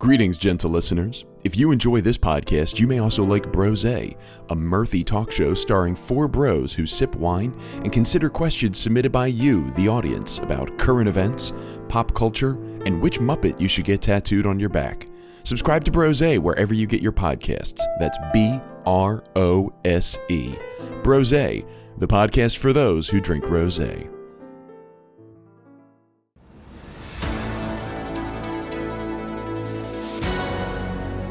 Greetings, gentle listeners. If you enjoy this podcast, you may also like Brose, a mirthy talk show starring four bros who sip wine and consider questions submitted by you, the audience, about current events, pop culture, and which Muppet you should get tattooed on your back. Subscribe to Brose wherever you get your podcasts. That's B R O S E. Brose, the podcast for those who drink rose.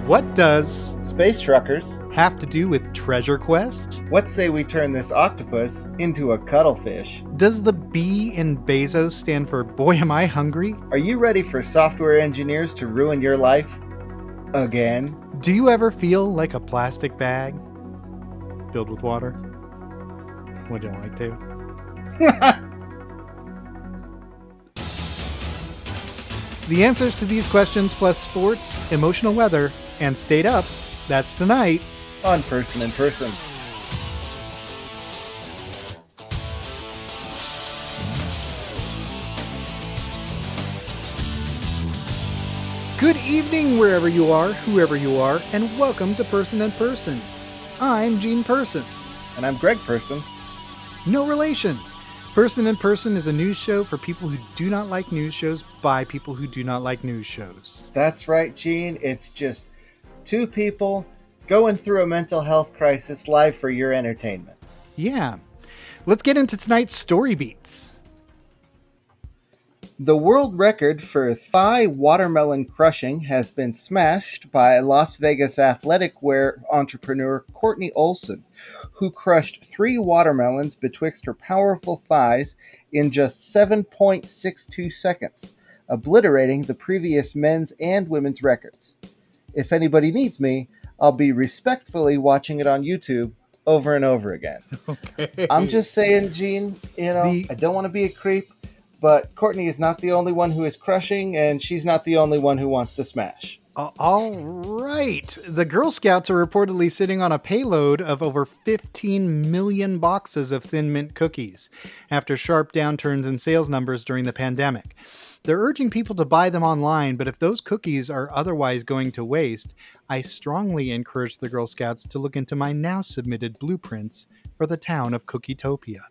What does Space truckers, have to do with Treasure Quest? what say we turn this octopus into a cuttlefish? Does the B in Bezos stand for Boy Am I Hungry? Are you ready for software engineers to ruin your life? Again? Do you ever feel like a plastic bag filled with water? Would you like to? The answers to these questions, plus sports, emotional weather, and stayed up, that's tonight. On person in person. Good evening, wherever you are, whoever you are, and welcome to Person in Person. I'm Gene Person. And I'm Greg Person. No relation. Person in Person is a news show for people who do not like news shows by people who do not like news shows. That's right, Gene. It's just two people going through a mental health crisis live for your entertainment. Yeah. Let's get into tonight's story beats. The world record for thigh watermelon crushing has been smashed by Las Vegas athletic wear entrepreneur Courtney Olson, who crushed three watermelons betwixt her powerful thighs in just 7.62 seconds, obliterating the previous men's and women's records. If anybody needs me, I'll be respectfully watching it on YouTube over and over again. I'm just saying, Gene, you know, The- I don't want to be a creep, but Courtney is not the only one who is crushing, and she's not the only one who wants to smash. All right. The Girl Scouts are reportedly sitting on a payload of over 15 million boxes of Thin Mint cookies after sharp downturns in sales numbers during the pandemic. They're urging people to buy them online, but if those cookies are otherwise going to waste, I strongly encourage the Girl Scouts to look into my now submitted blueprints for the town of Cookietopia.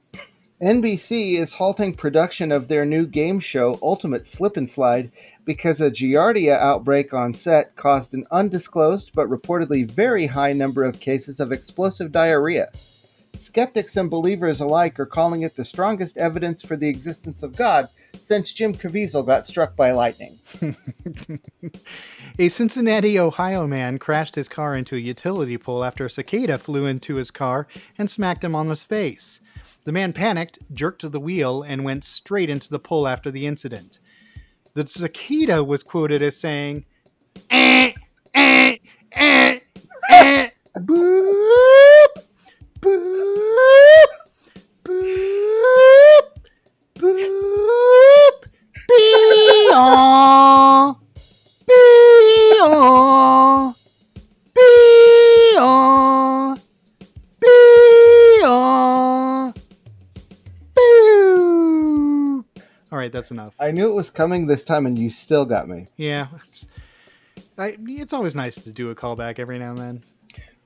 NBC is halting production of their new game show, Ultimate Slip and Slide, because a Giardia outbreak on set caused an undisclosed but reportedly very high number of cases of explosive diarrhea. Skeptics and believers alike are calling it the strongest evidence for the existence of God since Jim Caviezel got struck by lightning. A Cincinnati, Ohio man crashed his car into a utility pole after a cicada flew into his car and smacked him on his face. The man panicked, jerked to the wheel, and went straight into the pole after the incident. The cicada was quoted as saying, eh, eh, eh, eh, boop, boop, boop, boop, bee-aw. Be-aw. Be-aw. Be-aw. Boo. All right, that's enough. I knew it was coming this time, and you still got me. Yeah, it's, I, it's always nice to do a callback every now and then.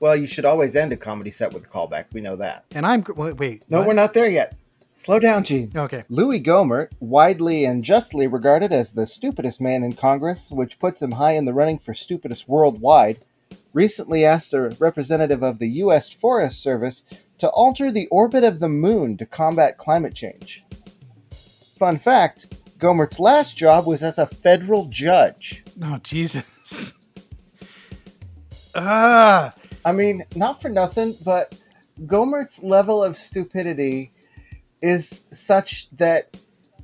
Well, you should always end a comedy set with a callback. We know that. And I'm wait. wait No, what? we're not there yet. Slow down, Gene. Okay. Louis Gohmert, widely and justly regarded as the stupidest man in Congress, which puts him high in the running for stupidest worldwide, recently asked a representative of the U.S. Forest Service to alter the orbit of the moon to combat climate change. Fun fact Gohmert's last job was as a federal judge. Oh Jesus. Ah. I mean, not for nothing, but Gohmert's level of stupidity is such that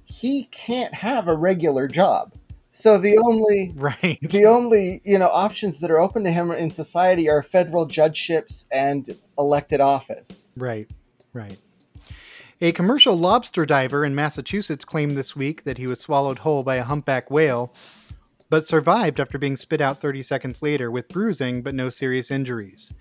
he can't have a regular job. So the only right. the only, you know, options that are open to him in society are federal judgeships and elected office. Right, right. A commercial lobster diver in Massachusetts claimed this week that he was swallowed whole by a humpback whale, but survived after being spit out 30 seconds later with bruising but no serious injuries.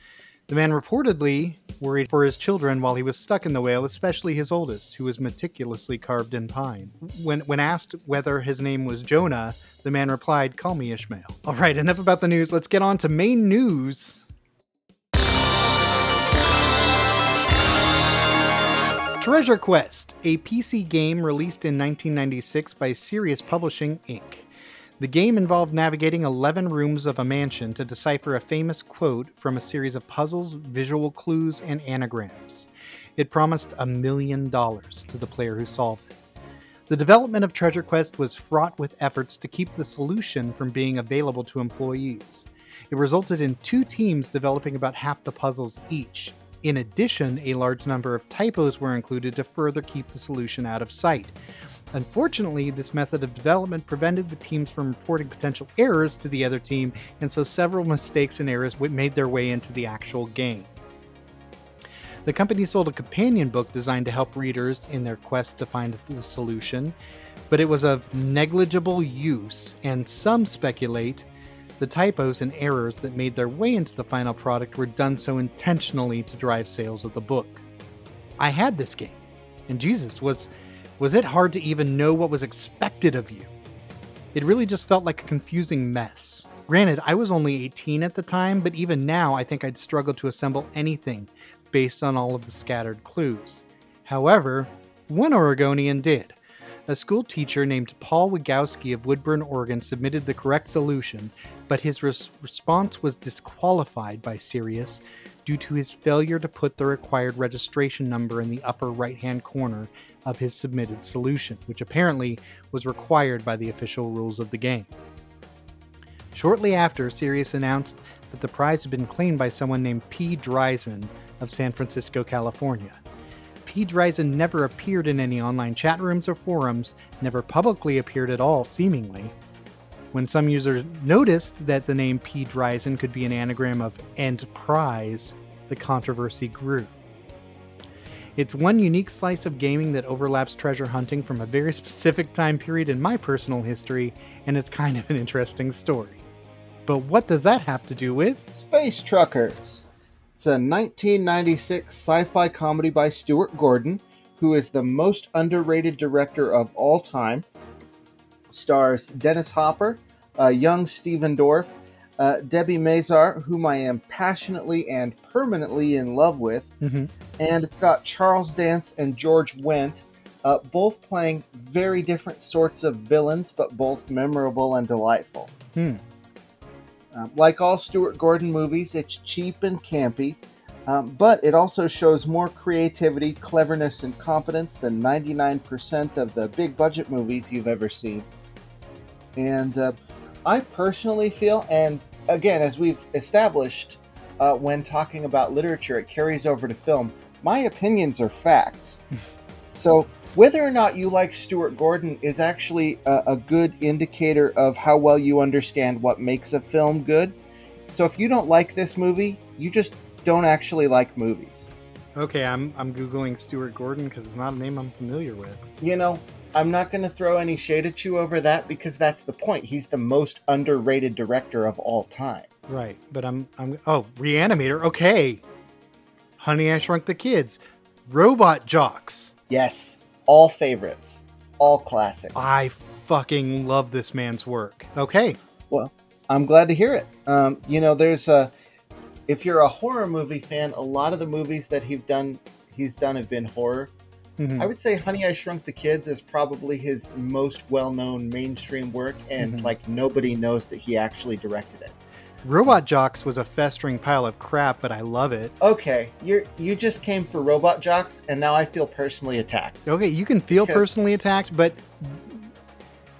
The man reportedly worried for his children while he was stuck in the whale, especially his oldest, who was meticulously carved in pine. When, when asked whether his name was Jonah, the man replied, Call me Ishmael. All right, enough about the news. Let's get on to main news. Treasure Quest, a PC game released in 1996 by Sirius Publishing, Inc. The game involved navigating 11 rooms of a mansion to decipher a famous quote from a series of puzzles, visual clues, and anagrams. It promised a million dollars to the player who solved it. The development of Treasure Quest was fraught with efforts to keep the solution from being available to employees. It resulted in two teams developing about half the puzzles each, in addition, a large number of typos were included to further keep the solution out of sight. Unfortunately, this method of development prevented the teams from reporting potential errors to the other team, and so several mistakes and errors made their way into the actual game. The company sold a companion book designed to help readers in their quest to find the solution, but it was of negligible use, and some speculate the typos and errors that made their way into the final product were done so intentionally to drive sales of the book. I had this game, and Jesus, was was it hard to even know what was expected of you? It really just felt like a confusing mess. Granted, I was only 18 at the time, but even now I think I'd struggle to assemble anything based on all of the scattered clues. However, one Oregonian did. A school teacher named Paul Wigowski of Woodburn, Oregon submitted the correct solution, but his res- response was disqualified by Sirius due to his failure to put the required registration number in the upper right hand corner of his submitted solution, which apparently was required by the official rules of the game. Shortly after, Sirius announced that the prize had been claimed by someone named P. Dryzen of San Francisco, California. P. Dryzen never appeared in any online chat rooms or forums, never publicly appeared at all, seemingly, when some users noticed that the name P. Dryzen could be an anagram of End Prize, the controversy grew. It's one unique slice of gaming that overlaps treasure hunting from a very specific time period in my personal history, and it's kind of an interesting story. But what does that have to do with Space Truckers? It's a 1996 sci fi comedy by Stuart Gordon, who is the most underrated director of all time. Stars Dennis Hopper, uh, young Stephen Dorff, uh, Debbie Mazar, whom I am passionately and permanently in love with, Mhm. And it's got Charles Dance and George Wendt, uh, both playing very different sorts of villains, but both memorable and delightful. Hmm. Um, like all Stuart Gordon movies, it's cheap and campy, um, but it also shows more creativity, cleverness, and competence than 99% of the big budget movies you've ever seen. And uh, I personally feel, and again, as we've established uh, when talking about literature, it carries over to film. My opinions are facts. so, whether or not you like Stuart Gordon is actually a, a good indicator of how well you understand what makes a film good. So, if you don't like this movie, you just don't actually like movies. Okay, I'm I'm googling Stuart Gordon because it's not a name I'm familiar with. You know, I'm not going to throw any shade at you over that because that's the point. He's the most underrated director of all time. Right, but I'm I'm oh Reanimator. Okay, Honey, I Shrunk the Kids, Robot Jox. Yes, all favorites, all classics. I fucking love this man's work. Okay, Well, I'm glad to hear it. Um, you know, there's a if you're a horror movie fan, a lot of the movies that he's done he's done have been horror. Mhm. I would say Honey I Shrunk the Kids is probably his most well-known mainstream work and Mhm. like nobody knows that he actually directed it. Robot Jox was a festering pile of crap, but I love it. Okay, you you just came for Robot Jox and now I feel personally attacked. Okay, you can feel Because- personally attacked, but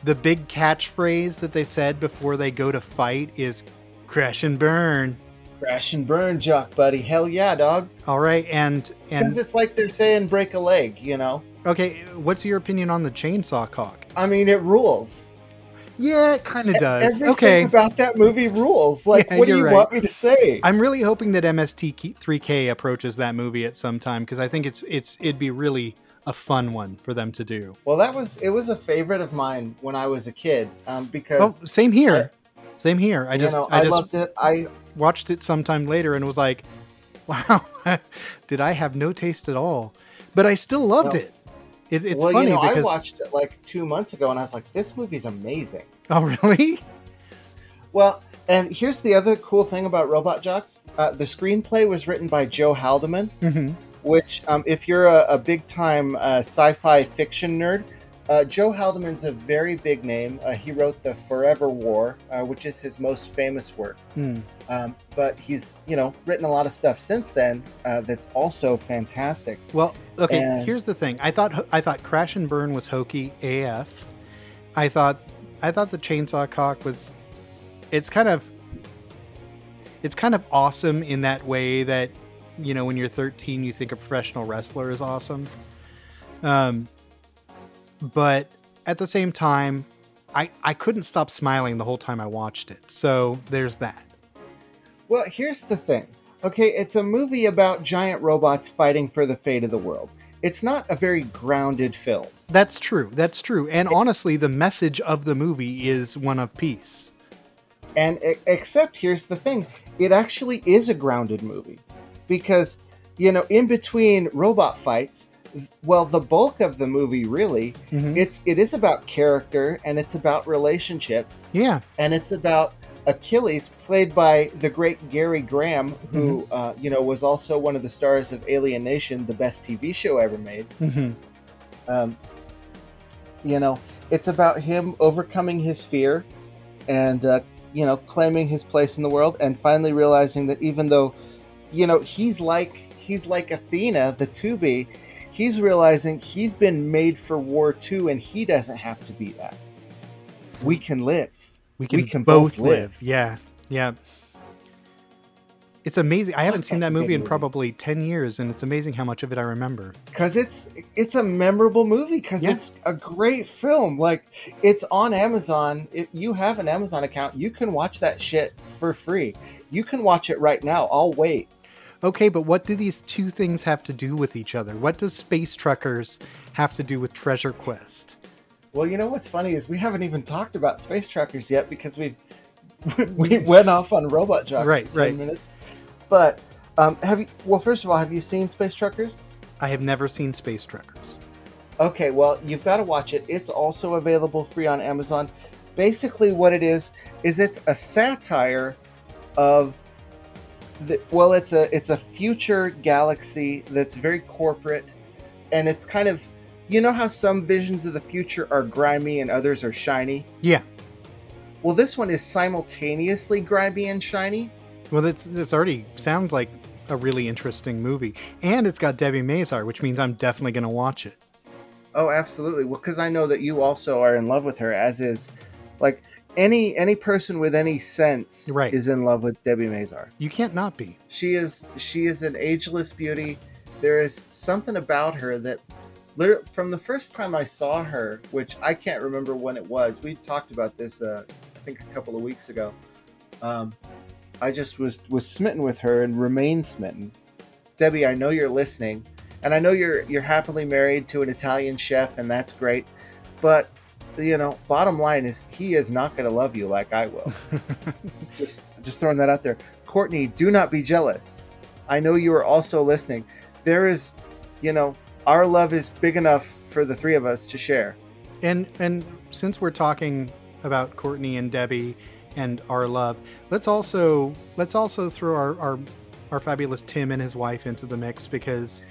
the big catchphrase that they said before they go to fight is "crash and burn." Crash and burn, Jock buddy. Hell yeah, dog. All right, and and Because it's like they're saying break a leg, you know? okay, what's your opinion on the chainsaw cock? I mean, it rules. Yeah, it kind of does. Everything okay, about that movie rules. Like, Yeah, what do you're right. want me to say? I'm really hoping that MST3K approaches that movie at some time because I think it's it's it'd be really a fun one for them to do. well, that was it was a favorite of mine when I was a kid um, Oh, because same here. Same here. I you just know I I, just loved it. I watched it sometime later and was like, Wow. Did I have no taste at all? But I still loved Well- it. It. It's well, funny you know, I watched it like two months ago, and I was like, "This movie's amazing." Oh really? Well, and here's the other cool thing about Robot Jox: uh, the screenplay was written by Joe Haldeman, hmm which, um, if you're a, a big time uh, sci-fi fiction nerd, uh, Joe Haldeman's a very big name. Uh, he wrote the Forever War, uh, which is his most famous work. Hmm. Um, but he's, you know, written a lot of stuff since then uh, that's also fantastic. Well, okay. And- Here's the thing. I thought I thought Crash and Burn was hokey AF. I thought I thought the Chainsaw Cock was. It's kind of. It's kind of awesome in that way that, you know, when you're 13, you think a professional wrestler is awesome. Um, but at the same time, I I couldn't stop smiling the whole time I watched it. So there's that. Well, here's the thing. Okay, it's a movie about giant robots fighting for the fate of the world. It's not a very grounded film. That's true. That's true. And honestly, the message of the movie is one of peace. And except here's the thing, it actually is a grounded movie because you know, in between robot fights, well, the bulk of the movie really, Mhm. it's it is about character and it's about relationships Yeah. and it's about Achilles, played by the great Gary Graham, who Mm-hmm. uh, you know was also one of the stars of Alien Nation, the best TV show ever made. hmm Um, you know, it's about him overcoming his fear and uh, you know claiming his place in the world, and finally realizing that even though you know he's like he's like Athena, the to be, he's realizing he's been made for war too, and he doesn't have to be that. We can live. We can, We can both, both live. live. Yeah. Yeah. It's amazing. I haven't seen that a movie in movie. probably 10 years, and it's amazing how much of it I remember. because it's it's a memorable movie because Yeah. it's a great film like it's on amazon if you have an amazon account you can watch that shit for free you can watch it right now i'll wait Okay, but what do these two things have to do with each other? What does Space Truckers have to do with Treasure Quest? well you know what's funny is we haven't even talked about space truckers yet because we we went off on robot jox Right, for 10 right. minutes but um have you well first of all have you seen space truckers I have never seen Space Truckers. Okay, well, you've got to watch it. It's also available free on Amazon. Basically, what it is is it's a satire of the well, it's a it's a future galaxy that's very corporate, and it's kind of you know how some visions of the future are grimy and others are shiny. Yeah. Well, this one is simultaneously grimy and shiny. Well, this this already sounds like a really interesting movie, and it's got Debbie Mazar, which means I'm definitely going to watch it. Oh, absolutely. Well, because I know that you also are in love with her, as is like any any person with any sense Right. is in love with Debbie Mazar. You can't not be. She is she is an ageless beauty. There is something about her that literally from the first time I saw her, which I can't remember when it was. We talked about this uh, I think a couple of weeks ago. Um, I just was was smitten with her and remain smitten. Debbie, I know you're listening, and I know you're you're happily married to an Italian chef, and that's great. But you know, bottom line is he is not going to love you like I will. just just throwing that out there. Courtney, do not be jealous. I know you are also listening. There is, you know, our love is big enough for the three of us to share. And and since we're talking about Courtney and Debbie and our love, let's also let's also throw our our, our fabulous Tim and his wife into the mix because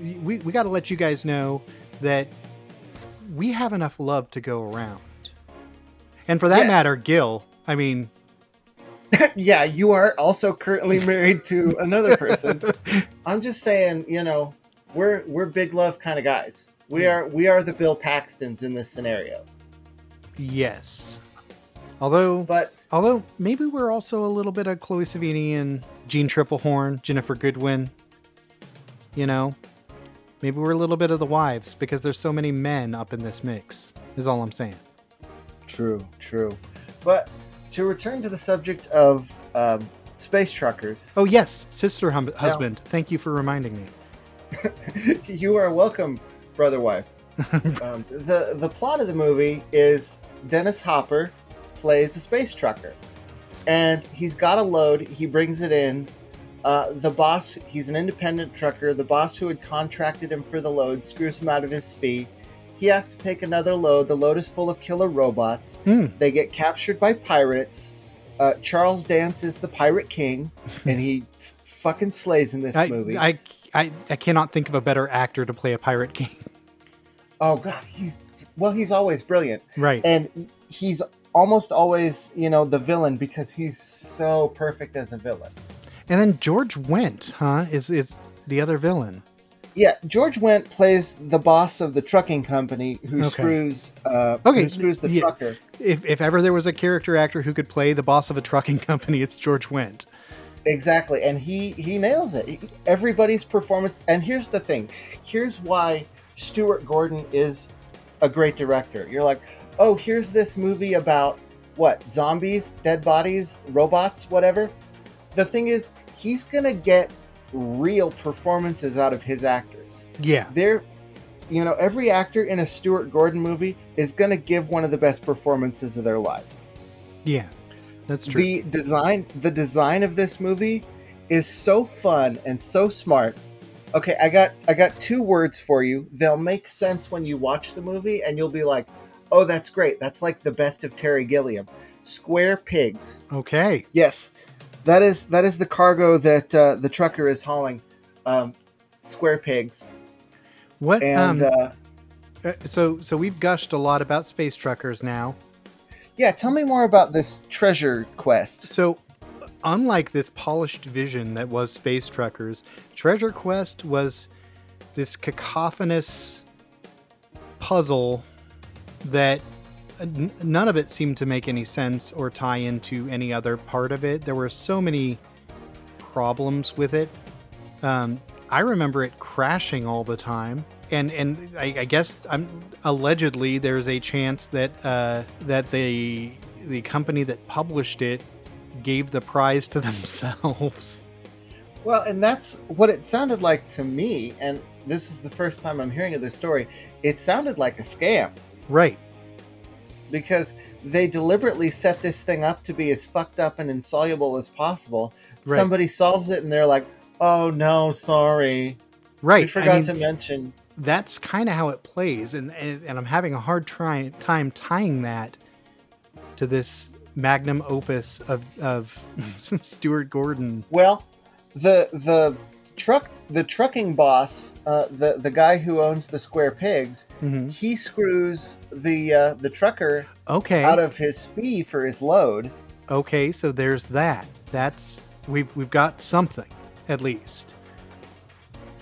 we we got to let you guys know that we have enough love to go around. And for that Yes. matter, Gil, I mean, yeah, you are also currently married to another person. I'm just saying, you know, we're we're big love kind of guys. We Yeah. are we are the Bill Paxtons in this scenario. yes. Although But although maybe we're also a little bit of Chloe Sevigny and Jeanne Tripplehorn, Ginnifer Goodwin. You know, maybe we're a little bit of the wives because there's so many men up in this mix. Is all I'm saying. True, true. But to return to the subject of um, space truckers, Oh yes, sister hum- husband. Thank you for reminding me. you are welcome, brother wife. um, the the plot of the movie is Dennis Hopper plays a space trucker, and he's got a load. He brings it in Uh, the boss, he's an independent trucker. The boss who had contracted him for the load screws him out of his fee. He has to take another load. The load is full of killer robots. Hmm. They get captured by pirates. Uh, Charles Dance is the pirate king, and he f- fucking slays in this I, movie. I, I, I cannot think of a better actor to play a pirate king. oh god, he's well, he's always brilliant, right. and he's almost always, you know, the villain because he's so perfect as a villain. And then George Wendt, huh, is is the other villain. Yeah, George Wendt plays the boss of the trucking company who Okay. screws uh, Okay, who screws the yeah. trucker. If if ever there was a character actor who could play the boss of a trucking company, it's George Wendt. Exactly, and he he nails it. Everybody's performance, and here's the thing: here's why Stuart Gordon is a great director. You're like, oh, here's this movie about what zombies, dead bodies, robots, whatever. The thing is, he's gonna get real performances out of his actors. Yeah. They're, you know, every actor in a Stuart Gordon movie is gonna give one of the best performances of their lives. Yeah. That's true. The design, the design of this movie is so fun and so smart. Okay, I got I got two words for you. They'll make sense when you watch the movie, and you'll be like, "Oh, that's great. That's like the best of Terry Gilliam." Square pigs. okay. Yes, that is that is the cargo that uh, the trucker is hauling. Um, square pigs, What and um uh, uh, so so we've gushed a lot about space truckers now. yeah, tell me more about this treasure quest. So, unlike this polished vision that was Space Truckers, Treasure Quest was this cacophonous puzzle that n- none of it seemed to make any sense or tie into any other part of it. There were so many problems with it. Um, I remember it crashing all the time. And, and I, I guess I'm, allegedly there's a chance that uh, that the the company that published it gave the prize to themselves. Well, and that's what it sounded like to me. And this is the first time I'm hearing of this story. It sounded like a scam Right. Because they deliberately set this thing up to be as fucked up and insoluble as possible. Right. Somebody solves it and they're like, "Oh no, sorry, Right. we forgot I mean, to mention." that's kind of how it plays, and, and and I'm having a hard try, time tying that to this magnum opus of of Stuart Gordon. Well, the the truck the trucking boss, uh, the the guy who owns the Square Pigs, Mhm. he screws the uh, the trucker Okay. out of his fee for his load. okay. So there's that. That's we've we've got something at least.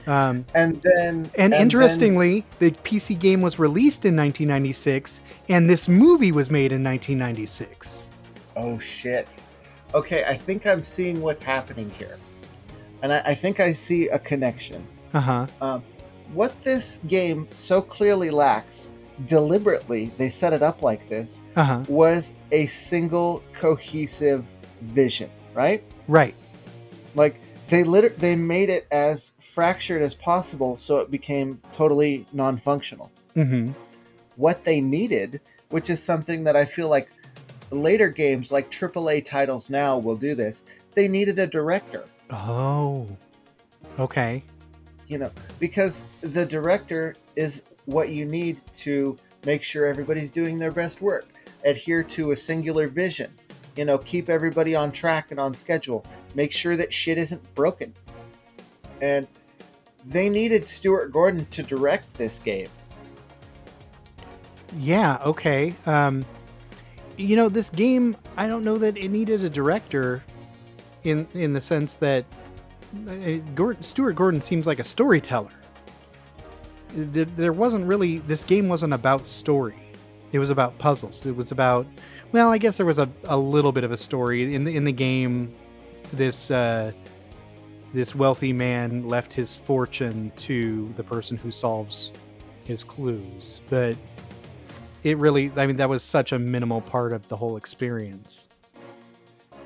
Um, And then And, then- interestingly, the PC game was released in 1996, and this movie was made in 1996. Oh shit. Okay, I think I'm seeing what's happening here. And I, I think I see a connection. Uh huh. Um, what this game so clearly lacks, deliberately, they set it up like this, Uh huh. was a single cohesive vision, right? Right. Like they liter- they made it as fractured as possible so it became totally non-functional. Mm-hmm. What they needed, which is something that I feel like later games like AAA titles now will do this, they needed a director. Oh. Okay. you know because the director is what you need to make sure everybody's doing their best work adhere to a singular vision you know keep everybody on track and on schedule make sure that shit isn't broken and they needed stuart gordon to direct this game Yeah. Okay. Um, you know, this game, I don't know that it needed a director, in in the sense that uh, Stuart Gordon seems like a storyteller. There wasn't really this game wasn't about story. It was about puzzles. It was about well, I guess there was a, a little bit of a story in the in the game. This uh, this wealthy man left his fortune to the person who solves his clues, but it really I mean that was such a minimal part of the whole experience.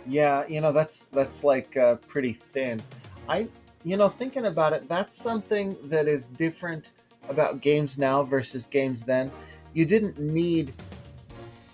Yeah you know that's that's like uh, pretty thin i you know thinking about it that's something that is different about games now versus games then you didn't need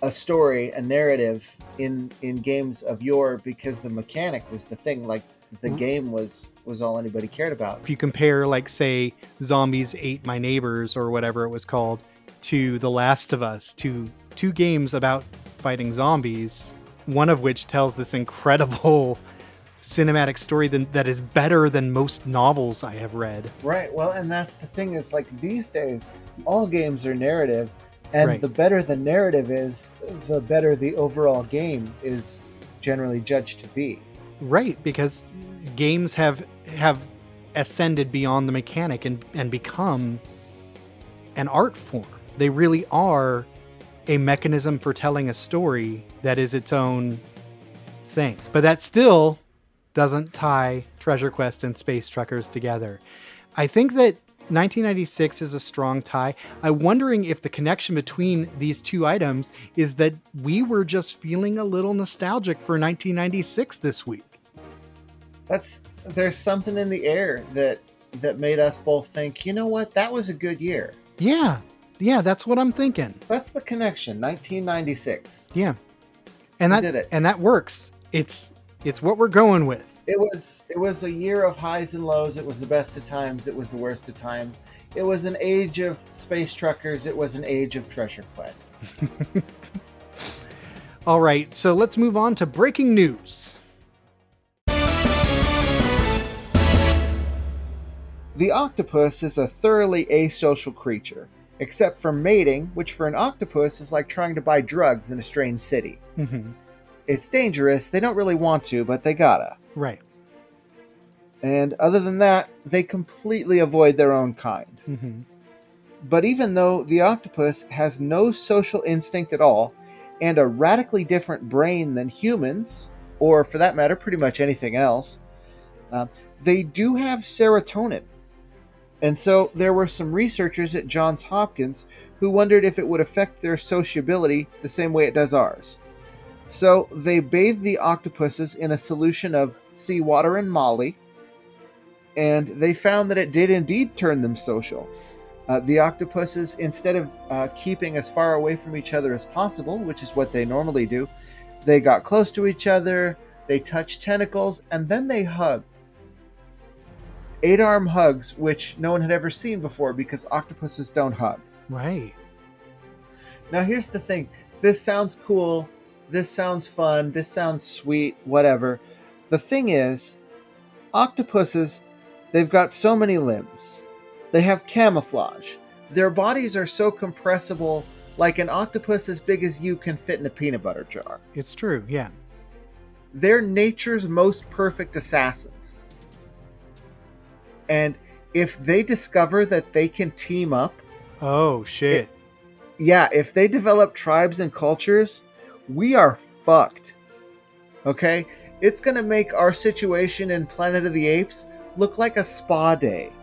a story, a narrative in in games of yore because the mechanic was the thing. Like the Mhm. game was was all anybody cared about. If you compare, like, say, Zombies Ate My Neighbors or whatever it was called to The Last of Us, to two games about fighting zombies, one of which tells this incredible cinematic story that, that is better than most novels I have read. Right. Well, and that's the thing is like these days, all games are narrative, and Right. the better the narrative is, the better the overall game is generally judged to be. Right, because games have have ascended beyond the mechanic and, and become an art form. They really are a mechanism for telling a story that is its own thing. But that still doesn't tie Treasure Quest and Space Truckers together. I think that 1996 is a strong tie. I'm wondering if the connection between these two items is that we were just feeling a little nostalgic for 1996 this week. That's there's something in the air that that made us both think, you know what, that was a good year. Yeah. Yeah, that's what I'm thinking. That's the connection. 1996. Yeah. And We that did it. and that works. It's it's what we're going with. It was it was a year of highs and lows. It was the best of times. It was the worst of times. It was an age of space truckers. It was an age of treasure quest. All right, so let's move on to breaking news. The octopus is a thoroughly asocial creature, except for mating, which for an octopus is like trying to buy drugs in a strange city. Mhm. It's dangerous. They don't really want to, but they gotta. Right. And other than that, they completely avoid their own kind. Mhm. But even though the octopus has no social instinct at all and a radically different brain than humans, or for that matter, pretty much anything else, uh, they do have serotonin. And so there were some researchers at Johns Hopkins who wondered if it would affect their sociability the same way it does ours. So they bathed the octopuses in a solution of seawater and molly, and they found that it did indeed turn them social. Uh, the octopuses, instead of uh, keeping as far away from each other as possible, which is what they normally do, they got close to each other, they touched tentacles, and then they hugged. Eight arm hugs, which no one had ever seen before because octopuses don't hug. Right. Now, here's the thing this sounds cool, this sounds fun, this sounds sweet, whatever. The thing is, octopuses, they've got so many limbs. They have camouflage. Their bodies are so compressible, like an octopus as big as you can fit in a peanut butter jar. It's true. Yeah. They're nature's most perfect assassins. And if they discover that they can team up, Oh shit. yeah, if they develop tribes and cultures, we are fucked. Okay? It's going to make our situation in Planet of the Apes look like a spa day.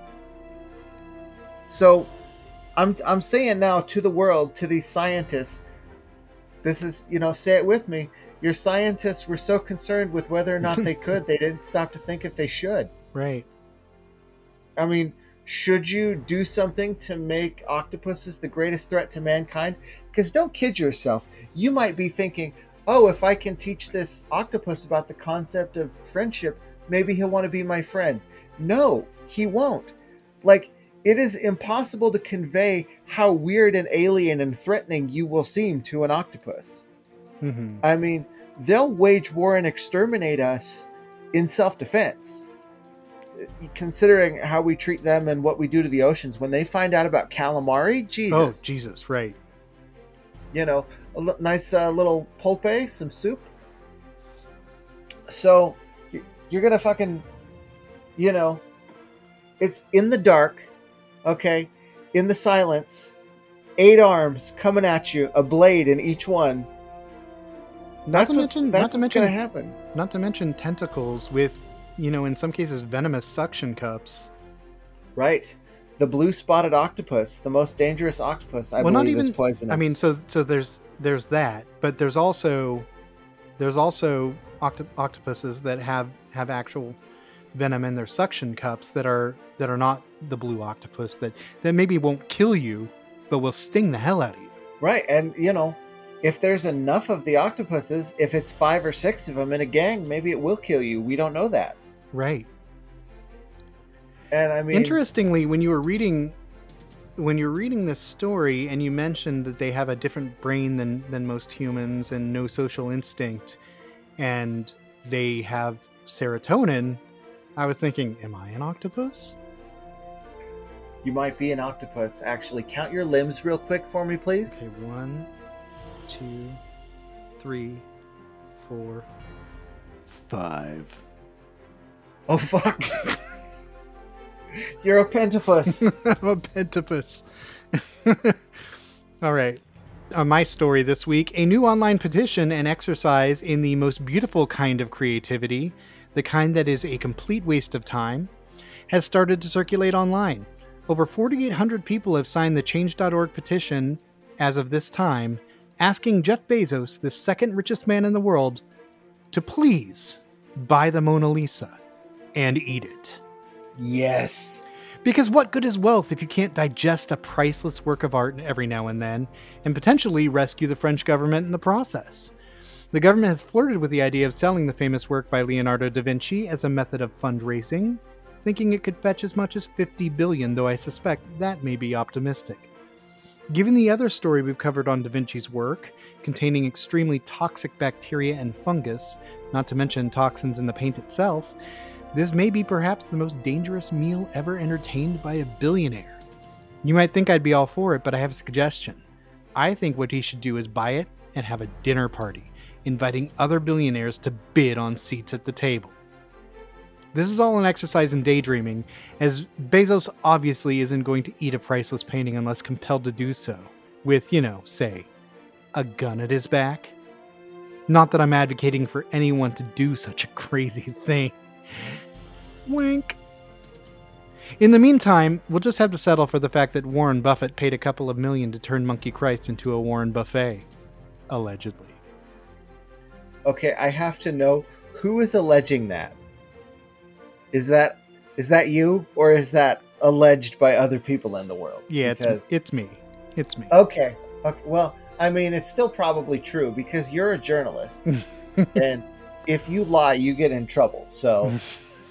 So, I'm I'm saying now to the world, to these scientists, this is, you know, say it with me. Your scientists were so concerned with whether or not they could, they didn't stop to think if they should. right. I mean, should you do something to make octopuses the greatest threat to mankind? Because don't kid yourself. You might be thinking, oh, if I can teach this octopus about the concept of friendship, maybe he'll want to be my friend. No, he won't. Like, it is impossible to convey how weird and alien and threatening you will seem to an octopus. hmm I mean, they'll wage war and exterminate us in self defense. Considering how we treat them and what we do to the oceans, when they find out about calamari, Jesus. Oh Jesus. Right. you know, a li- nice uh, little pulpe, some soup. So you're gonna fucking, you know, it's in the dark, okay, in the silence, eight arms coming at you, a blade in each one. Not That's to what's, mention. that's not to what's gonna mention. happen. Not to mention tentacles with, you know, in some cases venomous suction cups. Right. The blue spotted octopus, the most dangerous octopus, I Well, not believe is even- poisonous. I mean, so so there's there's that, but there's also there's also octo- octopuses that have have actual venom in their suction cups that are that are not the blue octopus that that maybe won't kill you, but will sting the hell out of you. right, and you know, if there's enough of the octopuses, if it's five or six of them in a gang, maybe it will kill you. We don't know that. Right. And I mean, Interestingly, when you were reading when you're reading this story and you mentioned that they have a different brain than than most humans and no social instinct and they have serotonin, I was thinking, am I an octopus? you might be an octopus. Actually, count your limbs real quick for me, please. Okay, one, two, three, four, five. Oh fuck! You're a pentapus. I'm a pentapus. All right. On my story this week, a new online petition and exercise in the most beautiful kind of creativity, the kind that is a complete waste of time, has started to circulate online. Over 4,800 people have signed the Change.org petition as of this time, asking Jeff Bezos, the second richest man in the world, to please buy the Mona Lisa and eat it. yes. Because what good is wealth if you can't digest a priceless work of art every now and then, and potentially rescue the French government in the process? The government has flirted with the idea of selling the famous work by Leonardo da Vinci as a method of fundraising, thinking it could fetch as much as 50 billion, though I suspect that may be optimistic. Given the other story we've covered on Da Vinci's work, containing extremely toxic bacteria and fungus, not to mention toxins in the paint itself, this may be perhaps the most dangerous meal ever entertained by a billionaire. You might think I'd be all for it, but I have a suggestion. I think what he should do is buy it and have a dinner party, inviting other billionaires to bid on seats at the table. This is all an exercise in daydreaming, as Bezos obviously isn't going to eat a priceless painting unless compelled to do so, with, you know, say, a gun at his back. Not that I'm advocating for anyone to do such a crazy thing. Wink. In the meantime, we'll just have to settle for the fact that Warren Buffett paid a couple of million to turn Monkey Christ into a Warren Buffet. Allegedly. Okay, I have to know who is alleging that. Is that is that you or is that alleged by other people in the world? Yeah, Because- it's, it's me. It's me. Okay. Okay. Well, I mean, it's still probably true because you're a journalist, and if you lie, you get in trouble. So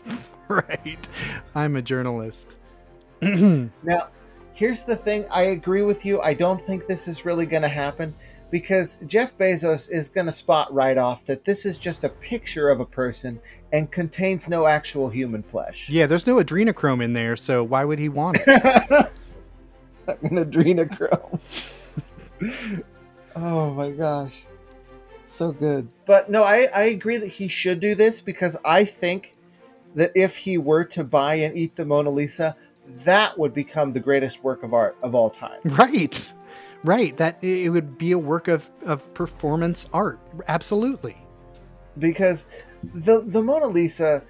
right. I'm a journalist. now, here's the thing. I agree with you. I don't think this is really going to happen because Jeff Bezos is going to spot right off that this is just a picture of a person and contains no actual human flesh. yeah, there's no adrenochrome in there, so why would he want it? An adrenochrome. oh my gosh. So good. But no, I, I agree that he should do this because I think that if he were to buy and eat the Mona Lisa, that would become the greatest work of art of all time. right. Right. That it would be a work of, of performance art. Absolutely. Because the the Mona Lisa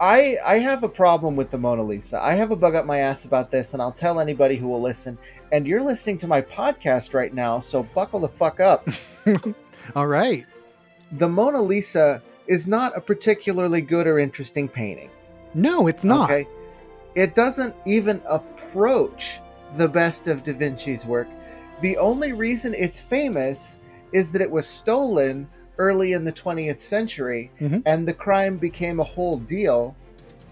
I I have a problem with the Mona Lisa. I have a bug up my ass about this and I'll tell anybody who will listen. And you're listening to my podcast right now, so buckle the fuck up. All right. the Mona Lisa is not a particularly good or interesting painting. No, it's not. Okay. It doesn't even approach the best of Da Vinci's work. The only reason it's famous is that it was stolen early in the 20th century Mhm. and the crime became a whole deal.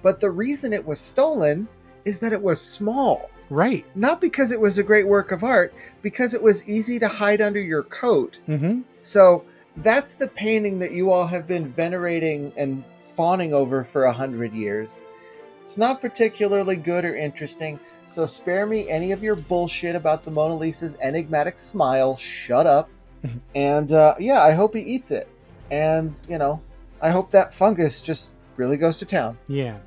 But the reason it was stolen is that it was small. Right. Not because it was a great work of art, because it was easy to hide under your coat Mm-hmm. so that's the painting that you all have been venerating and fawning over for a hundred years. It's not particularly good or interesting, so spare me any of your bullshit about the Mona Lisa's enigmatic smile. Shut up. and uh, yeah, I hope he eats it. And, you know, I hope that fungus just really goes to town. Yeah.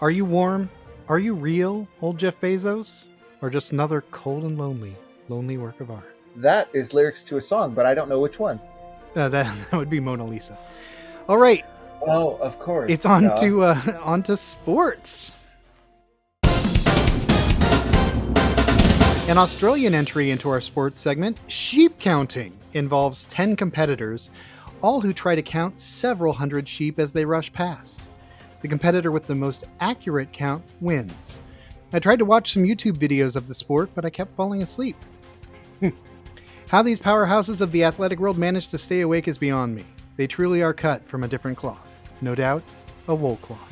Are you warm? Are you real, old Jeff Bezos? Or just another cold and lonely, lonely work of art? That is lyrics to a song, but I don't know which one. Uh, that, that would be Mona Lisa. All right, Oh, of course. it's on Duh. to uh, on to sports. An Australian entry into our sports segment, sheep counting, involves 10 competitors, all who try to count several hundred sheep as they rush past. The competitor with the most accurate count wins. I tried to watch some YouTube videos of the sport, but I kept falling asleep. How these powerhouses of the athletic world manage to stay awake is beyond me. They truly are cut from a different cloth. No doubt, a wool cloth.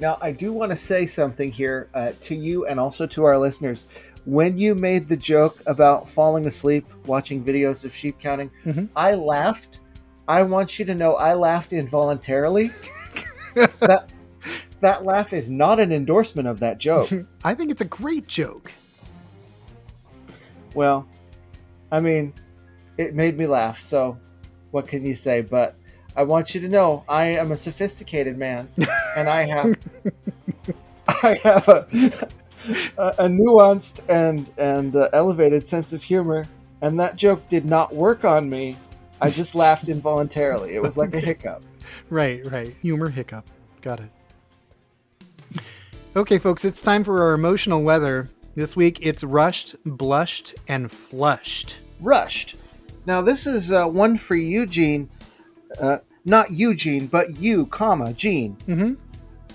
Now, I do want to say something here uh, to you and also to our listeners. When you made the joke about falling asleep watching videos of sheep counting, Mhm. I laughed. I want you to know I laughed involuntarily. that, that laugh is not an endorsement of that joke. I think it's a great joke. Well, I mean, it made me laugh, so what can you say? But I want you to know I am a sophisticated man, and I have I have a a, nuanced and and uh, elevated sense of humor, and that joke did not work on me. I just laughed involuntarily. It was like a hiccup. Right, right. Humor hiccup. Got it. Okay, folks, it's time for our emotional weather. This week it's rushed, blushed, and flushed. Rushed. Now this is uh, one for Eugene, uh, not Eugene, but you, comma Gene. Mm-hmm.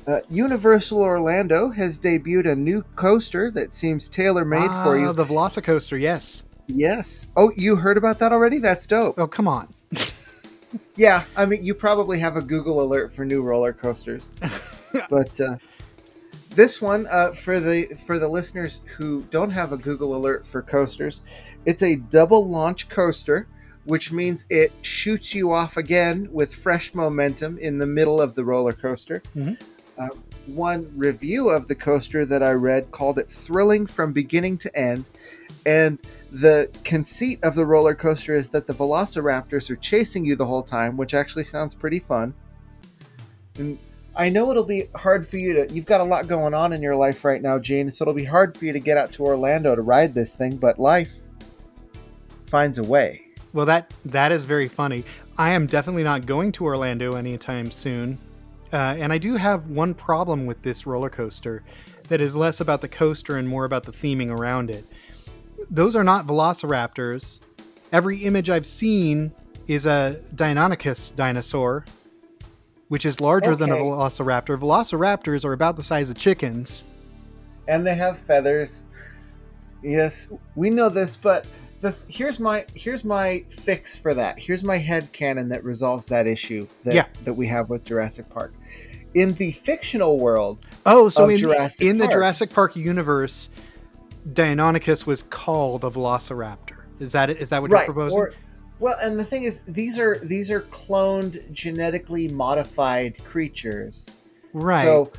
Uh, Universal Orlando has debuted a new coaster that seems tailor made for you. Ah, The Velocicoaster, yes. Yes. Oh, you heard about that already? That's dope. Oh, come on. Yeah, I mean, you probably have a Google alert for new roller coasters, but uh, this one uh, for the for the listeners who don't have a Google alert for coasters, it's a double launch coaster, which means it shoots you off again with fresh momentum in the middle of the roller coaster. Mhm. Uh, one review of the coaster that I read called it thrilling from beginning to end. And the conceit of the roller coaster is that the velociraptors are chasing you the whole time, which actually sounds pretty fun. And I know it'll be hard for you to. You've got a lot going on in your life right now, Gene, so it'll be hard for you to get out to Orlando to ride this thing, but life finds a way. Well, that that is very funny. I am definitely not going to Orlando anytime soon, uh, and I do have one problem with this roller coaster, that is less about the coaster and more about the theming around it. Those are not Velociraptors. Every image I've seen is a Deinonychus dinosaur, which is larger than a Velociraptor. Velociraptors are about the size of chickens. and they have feathers. Yes, we know this, but the here's my here's my fix for that. Here's my head canon that resolves that issue that Yeah. that we have with Jurassic Park. In the fictional world, Oh, so in, Jurassic in the Jurassic Park universe, Deinonychus was called a Velociraptor. Is that it? Is that what you're proposing? Or, well, and the thing is, these are these are cloned, genetically modified creatures. right. So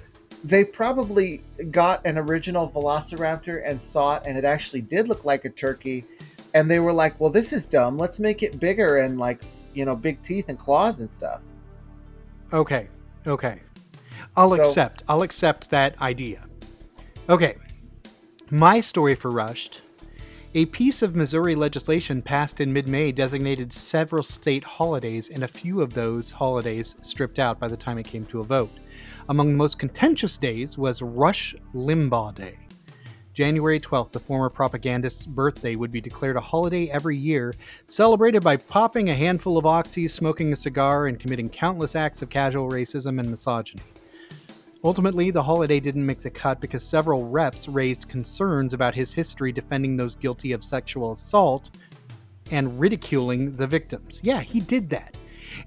they probably got an original Velociraptor and saw it, and it actually did look like a turkey. And they were like, "Well, this is dumb. Let's make it bigger and like you know, big teeth and claws and stuff." Okay. Okay. I'll So- accept. I'll accept that idea. Okay. My story for Rushed. A piece of Missouri legislation passed in mid May designated several state holidays, and a few of those holidays stripped out by the time it came to a vote. Among the most contentious days was Rush Limbaugh Day. January 12th, the former propagandist's birthday, would be declared a holiday every year, celebrated by popping a handful of oxys, smoking a cigar, and committing countless acts of casual racism and misogyny. Ultimately, the holiday didn't make the cut because several reps raised concerns about his history defending those guilty of sexual assault and ridiculing the victims. Yeah, he did that.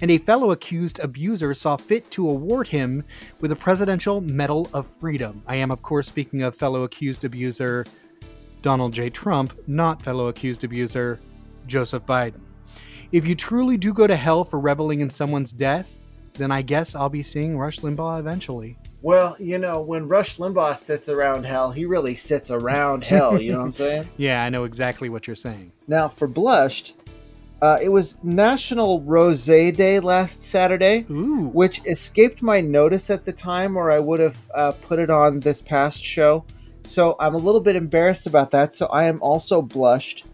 And a fellow accused abuser saw fit to award him with a Presidential Medal of Freedom. I am, of course, speaking of fellow accused abuser Donald J. Trump, not fellow accused abuser Joseph Biden. If you truly do go to hell for reveling in someone's death, then I guess I'll be seeing Rush Limbaugh eventually. Well, you know, when Rush Limbaugh sits around hell, he really sits around hell. You know what I'm saying? Yeah, I know exactly what you're saying. Now, for blushed, uh, it was National Rose Day last Saturday. Ooh. which escaped my notice at the time, or I would have uh, put it on this past show. So I'm a little bit embarrassed about that. So I am also blushed.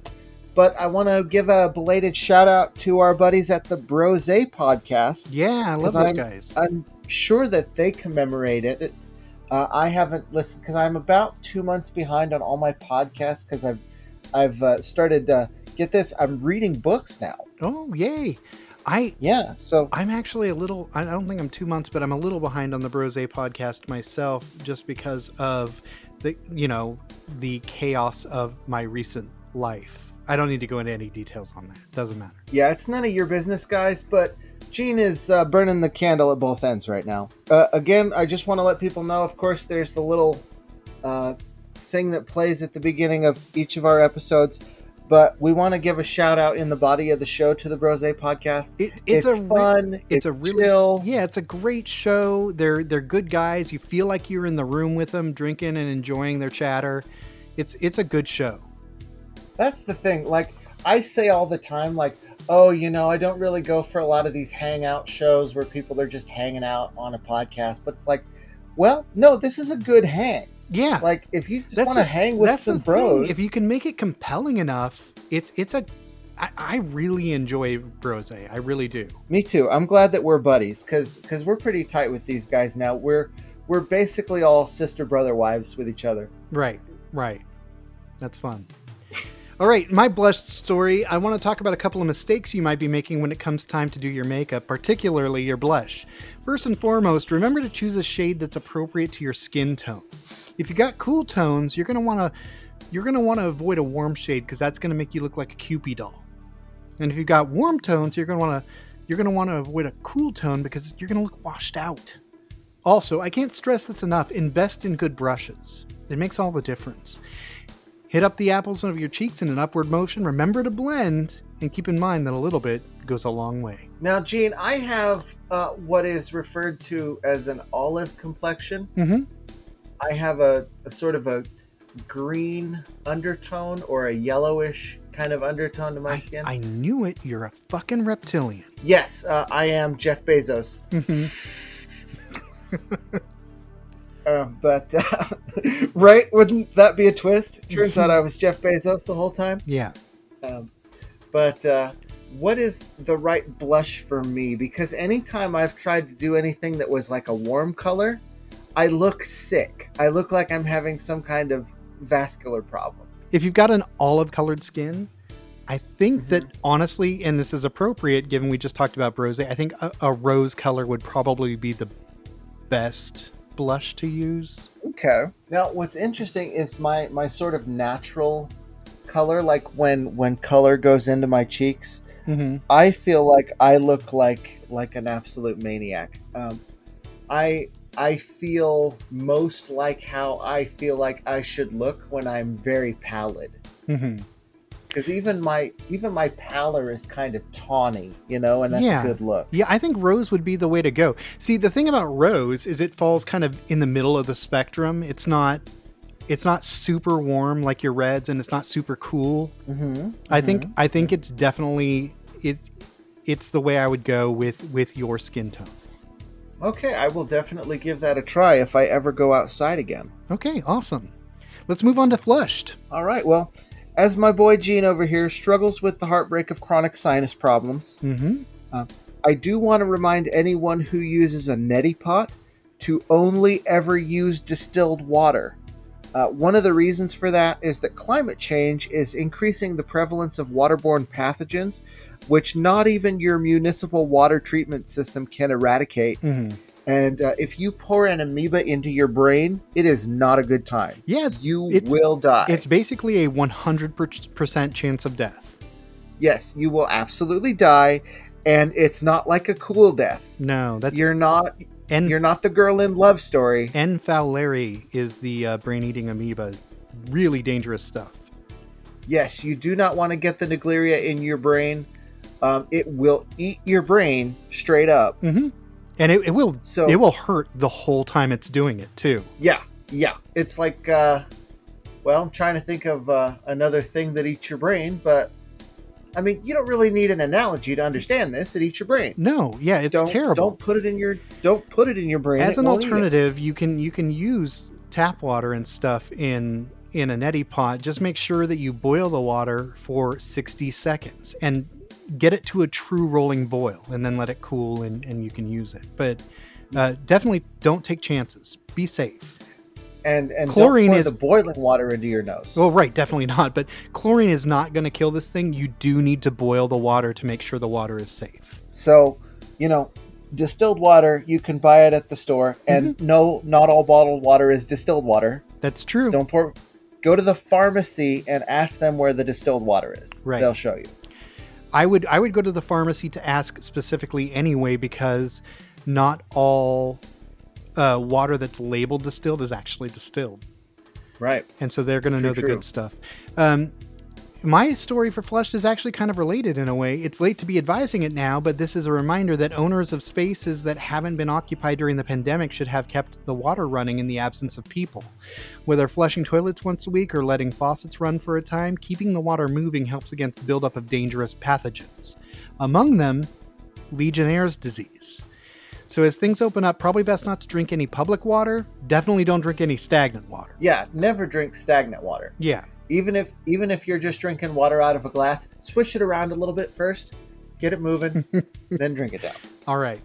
But I want to give a belated shout out to our buddies at the Brose podcast. Yeah, I love those I'm- guys. I'm sure that they commemorate it. Uh, I haven't listened because I'm about two months behind on all my podcasts because I've I've uh, started. Uh, get this, I'm reading books now. Oh, yay. I Yeah, so I'm actually a little I don't think I'm 2 months, but I'm a little behind on the Brose podcast myself just because of the you know, the chaos of my recent life. I don't need to go into any details on that. Doesn't matter. Yeah, it's none of your business, guys, but Gene is uh, burning the candle at both ends right now. Uh, again, I just want to let people know, of course, there's the little uh, thing that plays at the beginning of each of our episodes, but we want to give a shout out in the body of the show to the Brose podcast. It, It's, it's, a re- fun. it's It's, a a really- chill. Yeah, it's a great show. They're they're good guys. You feel like you're in the room with them, drinking and enjoying their chatter. It's it's a good show. That's the thing. Like I say all the time, like, oh, you know, I don't really go for a lot of these hangout shows where people are just hanging out on a podcast. But it's like, well, no, this is a good hang. Yeah, Like if you just want to hang with some the thing. bros, If you can make it compelling enough, it's it's a. I, I really enjoy Brose. I really do. Me too. I'm glad that we're buddies because because we're pretty tight with these guys now. We're we're basically all sister brother wives with each other. Right, right. That's fun. All right, my blushed story. I want to talk about a couple of mistakes you might be making when it comes time to do your makeup, particularly your blush. First and foremost, remember to choose a shade that's appropriate to your skin tone. If you got cool tones, you're gonna want to you're gonna want to avoid a warm shade because that's gonna make you look like a Cupid doll. And if you've got warm tones, you're gonna want to you're gonna want to avoid a cool tone because you're gonna look washed out. Also, I can't stress this enough invest in good brushes. It makes all the difference. Hit up the apples of your cheeks in an upward motion. Remember to blend, and keep in mind that a little bit goes a long way. Now, Gene, I have uh, what is referred to as an olive complexion. Mm-hmm. I have a, a sort of a green undertone or a yellowish kind of undertone to my I, skin. I knew it. You're a fucking reptilian. yes, uh, I am Jeff Bezos. Uh, but uh, right, wouldn't that be a twist? Turns out I was Jeff Bezos the whole time. Yeah. Um, but uh, what is the right blush for me? Because anytime I've tried to do anything that was like a warm color, I look sick. I look like I'm having some kind of vascular problem. If you've got an olive colored skin, I think that honestly, and this is appropriate given we just talked about rose, I think a, a rose color would probably be the best blush to use. Okay. Now, what's interesting is my my sort of natural color, like when when color goes into my cheeks. Mm-hmm. I feel like I look like like an absolute maniac. Um, I I feel most like how I feel like I should look when I'm very pallid. Mm-hmm. Because even my even my pallor is kind of tawny, you know, and that's Yeah. a good look. Yeah, I think rose would be the way to go. See, the thing about rose is it falls kind of in the middle of the spectrum. It's not it's not super warm like your reds and it's not super cool. Mm-hmm. I think I think it's definitely it it's the way I would go with with your skin tone. Okay, I will definitely give that a try if I ever go outside again. Okay, awesome. Let's move on to flushed. All right, well, as my boy Gene over here struggles with the heartbreak of chronic sinus problems, Mm-hmm. I do want to remind anyone who uses a neti pot to only ever use distilled water. Uh, one of the reasons for that is that climate change is increasing the prevalence of waterborne pathogens, which not even your municipal water treatment system can eradicate. Mm-hmm. And uh, if you pour an amoeba into your brain, it is not a good time. Yeah, You It's- will die. it's basically a 100% chance of death. yes, you will absolutely die, and it's not like a cool death. No, that's You're not. And You're not the girl in love story. N. fowleri is the uh, brain-eating amoeba. Really dangerous stuff. Yes, you do not want to get the Naegleria in your brain. Um, it will eat your brain straight up. Mm-hmm. And it, it will So it will hurt the whole time it's doing it too. yeah, yeah. It's like, uh, well, I'm trying to think of uh, another thing that eats your brain, but I mean, you don't really need an analogy to understand this. It eats your brain. No, yeah, it's don't, terrible. Don't put it in your. Don't put it in your brain. As It an won't eat it. alternative, you can you can use tap water and stuff in in a neti pot. Just make sure that you boil the water for 60 seconds and get it to a true rolling boil and then let it cool and, and you can use it. But uh, definitely don't take chances. Be safe. and and Chlorine don't pour is- the boiling water into your nose. Well, right, definitely not. But chlorine is not going to kill this thing. You do need to boil the water to make sure the water is safe. So, you know, distilled water you can buy it at the store, and Mm-hmm. no, not all bottled water is distilled water. That's true. Don't pour, go to the pharmacy and ask them where the distilled water is. Right. They'll show you. I would I would go to the pharmacy to ask specifically anyway because not all uh, water that's labeled distilled is actually distilled, Right. and so they're going to know the true. good stuff. Um, my story for Flushed is actually kind of related in a way. It's late to be advising it now, but this is a reminder that owners of spaces that haven't been occupied during the pandemic should have kept the water running in the absence of people. Whether flushing toilets once a week or letting faucets run for a time, keeping the water moving helps against buildup of dangerous pathogens. Among them, Legionnaire's disease. So as things open up, probably best not to drink any public water. Definitely don't drink any stagnant water. Yeah. Never drink stagnant water. Yeah. Even if even if you're just drinking water out of a glass, switch it around a little bit first, get it moving, then drink it down. All right.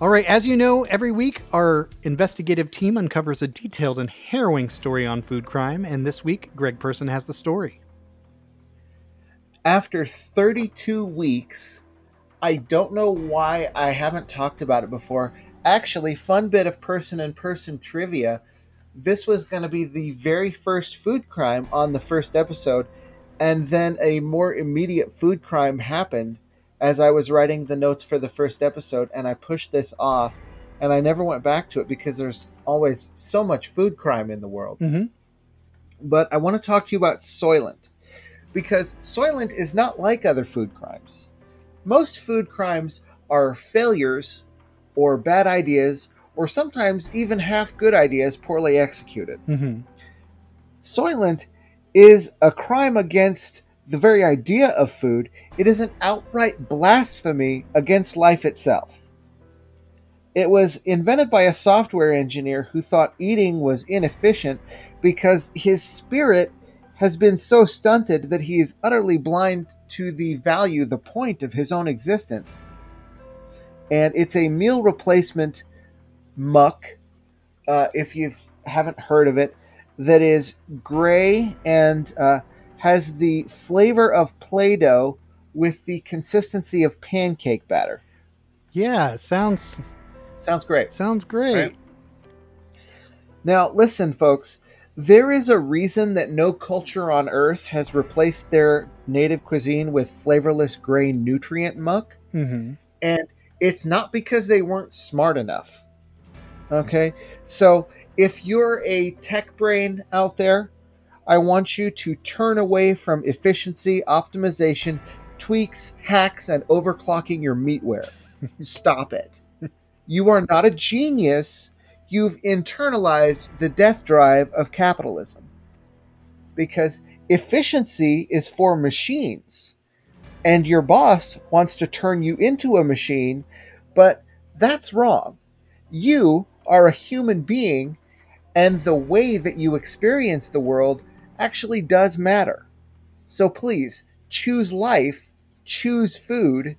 All right, as you know, every week our investigative team uncovers a detailed and harrowing story on food crime, and this week Greg Person has the story. After 32 weeks, I don't know why I haven't talked about it before. Actually, fun bit of person in person trivia. This was going to be the very first food crime on the first episode, and then a more immediate food crime happened as I was writing the notes for the first episode, and I pushed this off, and I never went back to it because there's always so much food crime in the world. Mm-hmm. But I want to talk to you about Soylent because Soylent is not like other food crimes. Most food crimes are failures or bad ideas or sometimes even half good ideas poorly executed. Mm-hmm. Soylent is a crime against the very idea of food. It is an outright blasphemy against life itself. It was invented by a software engineer who thought eating was inefficient because his spirit has been so stunted that he is utterly blind to the value, the point of his own existence. And it's a meal replacement muck, uh, if you haven't heard of it, that is gray and uh, has the flavor of Play Doh with the consistency of pancake batter. Yeah, sounds Sounds great. sounds great. Right. Now, listen, folks. There is a reason that no culture on Earth has replaced their native cuisine with flavorless gray nutrient muck. Mm-hmm. And it's not because they weren't smart enough. Okay? So, if you're a tech brain out there, I want you to turn away from efficiency, optimization, tweaks, hacks, and overclocking your meatware. Stop it. You are not a genius. You've internalized the death drive of capitalism. Because efficiency is for machines. And your boss wants to turn you into a machine, but that's wrong. You are a human being, and the way that you experience the world actually does matter. So please choose life, choose food,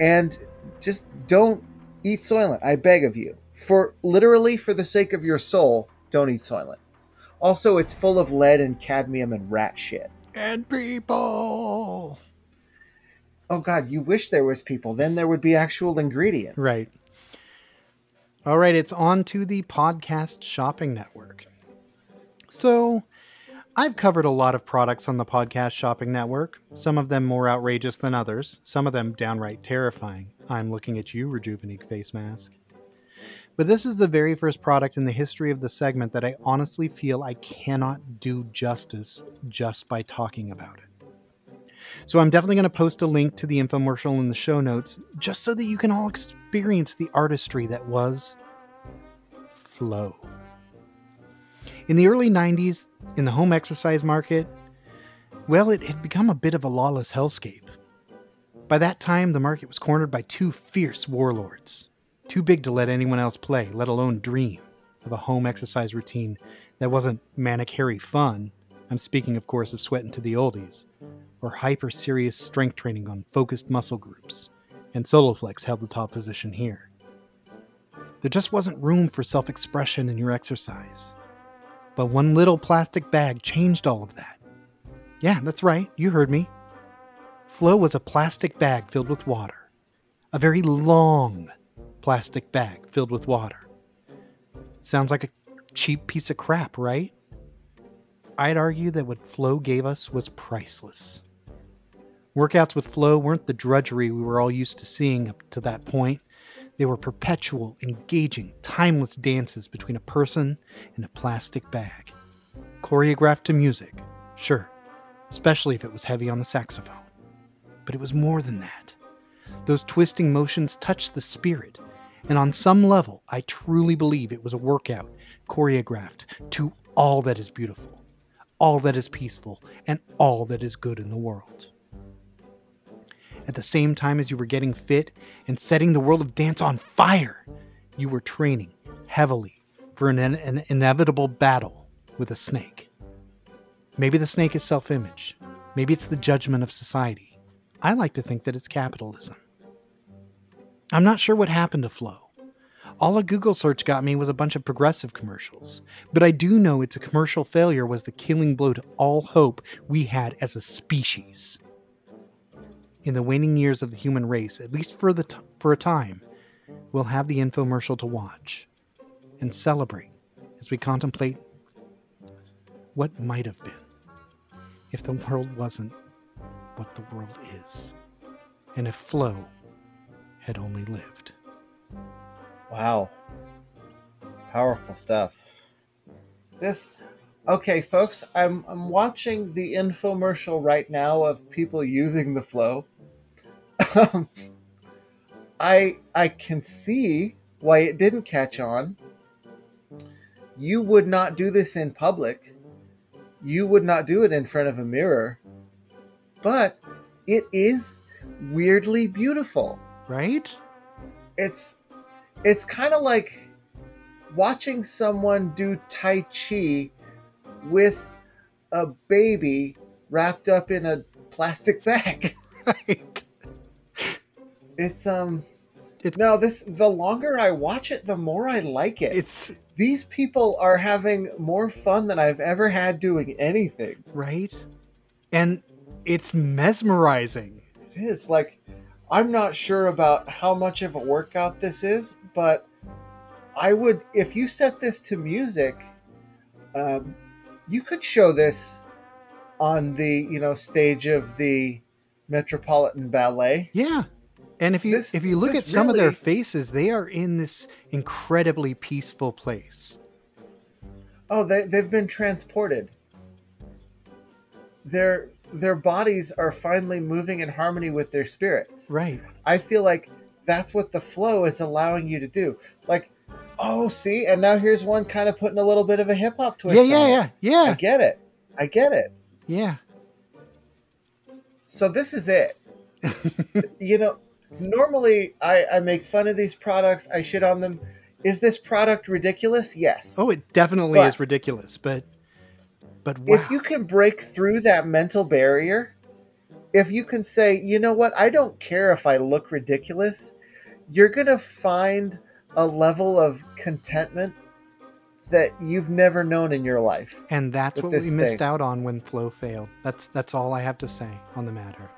and just don't eat Soylent. I beg of you. For literally, for the sake of your soul, don't eat Soylent. Also, it's full of lead and cadmium and rat shit. And people. Oh god, you wish there was people. Then there would be actual ingredients. Right. All right, it's on to the podcast shopping network. So, I've covered a lot of products on the podcast shopping network, some of them more outrageous than others, some of them downright terrifying. I'm looking at you, Rejuvenique Face Mask. But this is the very first product in the history of the segment that I honestly feel I cannot do justice just by talking about it. So I'm definitely going to post a link to the infomercial in the show notes just so that you can all experience the artistry that was Flow. In the early 90s, in the home exercise market, well, it had become a bit of a lawless hellscape. By that time, the market was cornered by two fierce warlords, too big to let anyone else play, let alone dream of a home exercise routine that wasn't manic hairy fun. I'm speaking, of course, of sweating to the oldies, or hyper serious strength training on focused muscle groups, and Soloflex held the top position here. There just wasn't room for self expression in your exercise. But one little plastic bag changed all of that. Yeah, that's right, you heard me. Flow was a plastic bag filled with water. A very long plastic bag filled with water. Sounds like a cheap piece of crap, right? I'd argue that what Flow gave us was priceless. Workouts with Flow weren't the drudgery we were all used to seeing up to that point. They were perpetual, engaging, timeless dances between a person and a plastic bag. Choreographed to music, sure, especially if it was heavy on the saxophone. But it was more than that. Those twisting motions touched the spirit, and on some level, I truly believe it was a workout choreographed to all that is beautiful, all that is peaceful, and all that is good in the world. At the same time as you were getting fit and setting the world of dance on fire, you were training heavily for an, an inevitable battle with a snake. Maybe the snake is self image. Maybe it's the judgment of society. I like to think that it's capitalism. I'm not sure what happened to Flow. All a Google search got me was a bunch of progressive commercials. But I do know its commercial failure was the killing blow to all hope we had as a species. In the waning years of the human race, at least for, the t- for a time, we'll have the infomercial to watch and celebrate as we contemplate what might have been if the world wasn't what the world is, and if Flow had only lived. Wow. Powerful stuff. This Okay, folks, I'm I'm watching the infomercial right now of people using the flow. Um, I I can see why it didn't catch on. You would not do this in public. You would not do it in front of a mirror. But it is weirdly beautiful. Right? It's it's kind of like watching someone do tai chi with a baby wrapped up in a plastic bag. Right. It's um It's- no this the longer I watch it the more I like it. It's These people are having more fun than I've ever had doing anything. right. And it's mesmerizing. It is like I'm not sure about how much of a workout this is, but I would if you set this to music, um, you could show this on the you know stage of the Metropolitan Ballet. Yeah. And if you This- if you look at some of their faces, they are in this incredibly peaceful place. Oh, they they've been transported. Their their bodies are finally moving in harmony with their spirits. Right. I feel like that's what the flow is allowing you to do. Like, oh, see, and now here's one kind of putting a little bit of a hip hop twist. Yeah, on yeah, yeah. I get it. I get it. Yeah. So this is it. you know, normally I, I make fun of these products. I shit on them. Is this product ridiculous? Yes. Oh, it definitely But- is ridiculous, but but wow. if you can break through that mental barrier, if you can say, you know what, I don't care if I look ridiculous, you're going to find a level of contentment that you've never known in your life. and that's what we missed thing. out on when Flow failed. That's that's all I have to say on the matter.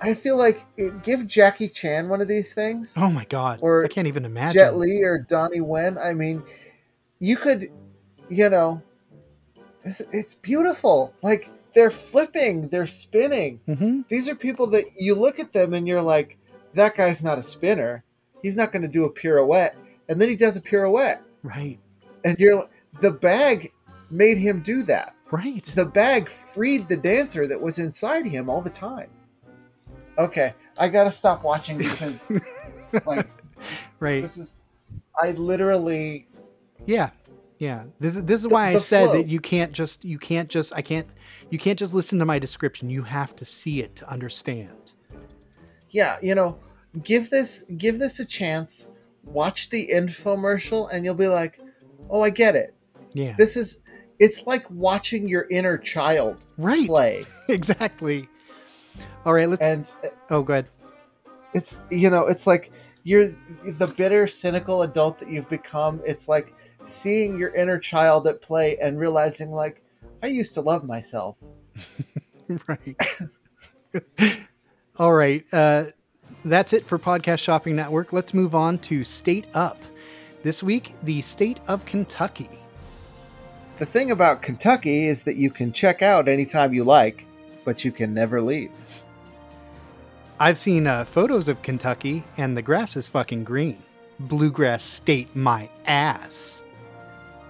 I feel like it, give Jackie Chan one of these things, Oh my god. Or I can't even imagine. Jet Li or Donnie Yen. I mean, you could, you know, this, it's beautiful. Like they're flipping, they're spinning. hmm these are people that you look at them and you're like, that guy's not a spinner. He's not going to do a pirouette. And then he does a pirouette. Right. And you're the bag made him do that. Right. The bag freed the dancer that was inside him all the time. Okay, I got to stop watching because like Right. this is I literally Yeah. Yeah. This is this is The- why I said flow. that you can't just you can't just I can't you can't just listen to my description. You have to see it to understand. yeah, you know, give this give this a chance. Watch the infomercial and you'll be like, "Oh, I get it. Yeah. This is it's like watching your inner child right. play Exactly. All right, let's and Oh, go ahead. it's you know it's like you're the bitter cynical adult that you've become it's like seeing your inner child at play and realizing like i used to love myself right. All right. Uh, that's it for Podcast Shopping Network. Let's move on to State Up. This week, the state of Kentucky. The thing about Kentucky is that you can check out anytime you like, but you can never leave. I've seen uh, photos of Kentucky, and the grass is fucking green. Bluegrass State, my ass.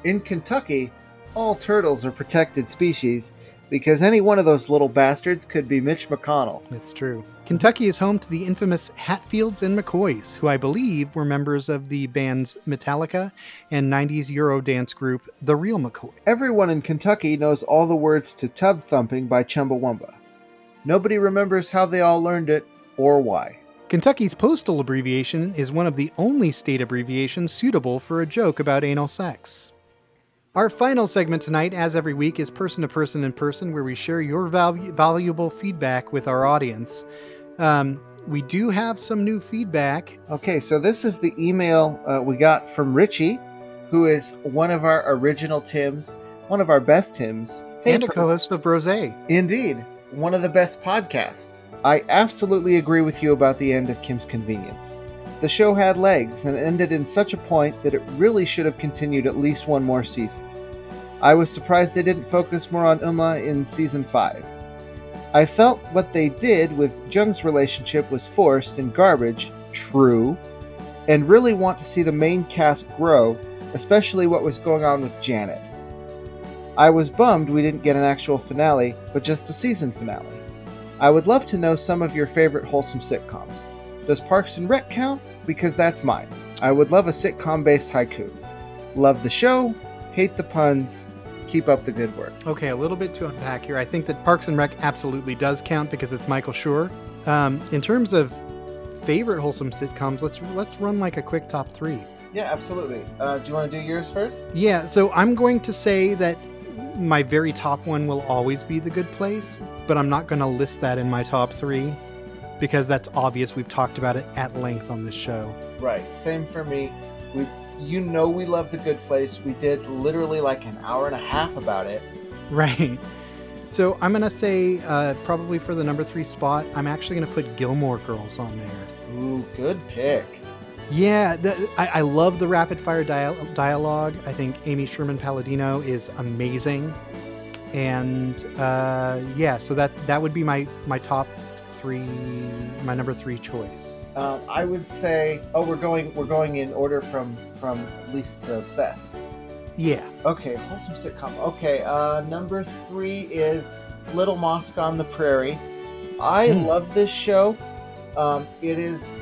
In Kentucky, all turtles are protected species because any one of those little bastards could be Mitch McConnell. It's true. Kentucky is home to the infamous Hatfields and McCoys, who I believe were members of the bands Metallica and 90s Euro dance group The Real McCoy. Everyone in Kentucky knows all the words to Tub Thumping by Chumbawamba. Nobody remembers how they all learned it or why. Kentucky's postal abbreviation is one of the only state abbreviations suitable for a joke about anal sex. Our final segment tonight, as every week, is Person to Person in Person, where we share your valu- valuable feedback with our audience. Um, we do have some new feedback. Okay, so this is the email uh, we got from Richie, who is one of our original Tims, one of our best Tims, and a co host of Brose. Indeed, one of the best podcasts. I absolutely agree with you about the end of Kim's Convenience. The show had legs and ended in such a point that it really should have continued at least one more season. I was surprised they didn't focus more on Umma in season 5. I felt what they did with Jung's relationship was forced and garbage, true, and really want to see the main cast grow, especially what was going on with Janet. I was bummed we didn't get an actual finale, but just a season finale. I would love to know some of your favorite wholesome sitcoms. Does Parks and Rec count? Because that's mine. I would love a sitcom based haiku. Love the show, hate the puns, keep up the good work. Okay, a little bit to unpack here. I think that Parks and Rec absolutely does count because it's Michael Schur. Um, in terms of favorite wholesome sitcoms, let's let's run like a quick top three. Yeah, absolutely. Uh, do you want to do yours first? Yeah, so I'm going to say that my very top one will always be The Good Place, but I'm not going to list that in my top three because that's obvious. We've talked about it at length on this show. Right. Same for me. We, you know, we love The Good Place. We did literally like an hour and a half about it. Right. So I'm gonna say uh, probably for the number three spot, I'm actually gonna put Gilmore Girls on there. Ooh, good pick. Yeah, the, I, I, love the rapid fire dial- dialogue. I think Amy Sherman Palladino is amazing, and uh, yeah, so that that would be my my top three, my number three choice. Um, I would say, oh, we're going we're going in order from from least to best. Yeah. Okay, wholesome sitcom. Okay, uh, number three is Little Mosque on the Prairie. I mm. love this show. Um, it is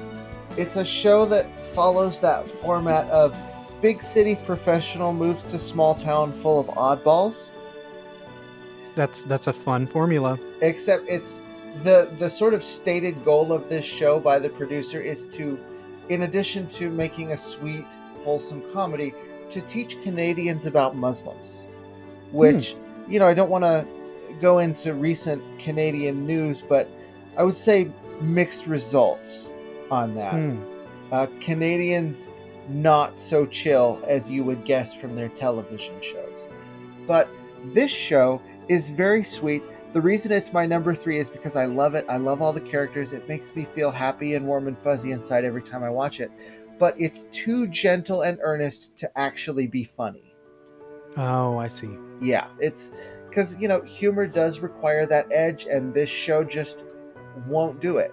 it's a show that follows that format of big city professional moves to small town full of oddballs. That's that's a fun formula. Except it's the the sort of stated goal of this show by the producer is to in addition to making a sweet wholesome comedy to teach Canadians about Muslims. Which, hmm. you know, I don't want to go into recent Canadian news, but I would say mixed results on that. Hmm. Uh, Canadians not so chill as you would guess from their television shows. But this show is very sweet. The reason it's my number three is because I love it. I love all the characters. It makes me feel happy and warm and fuzzy inside every time I watch it. But it's too gentle and earnest to actually be funny. Oh, I see. Yeah, it's because, you know, humor does require that edge, and this show just won't do it.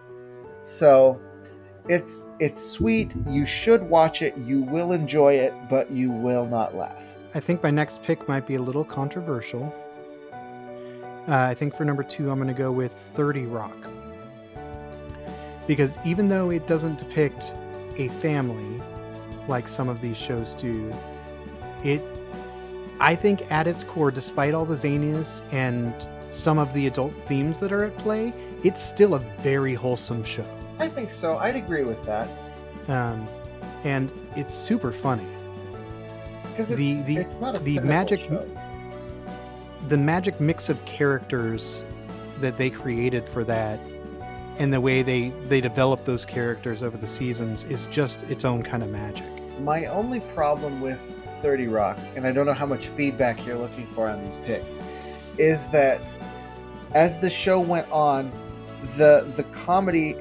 So it's it's sweet. You should watch it. You will enjoy it, but you will not laugh. I think my next pick might be a little controversial. Uh, I think for number two, I'm going to go with 30 Rock. Because even though it doesn't depict a family like some of these shows do, it, I think, at its core, despite all the zaniness and some of the adult themes that are at play, it's still a very wholesome show. I think so. I'd agree with that. Um, and it's super funny. Because it's, the, the, it's not a the magic show. the magic mix of characters that they created for that and the way they they develop those characters over the seasons is just its own kind of magic. My only problem with 30 Rock, and I don't know how much feedback you're looking for on these picks, is that as the show went on, the the comedy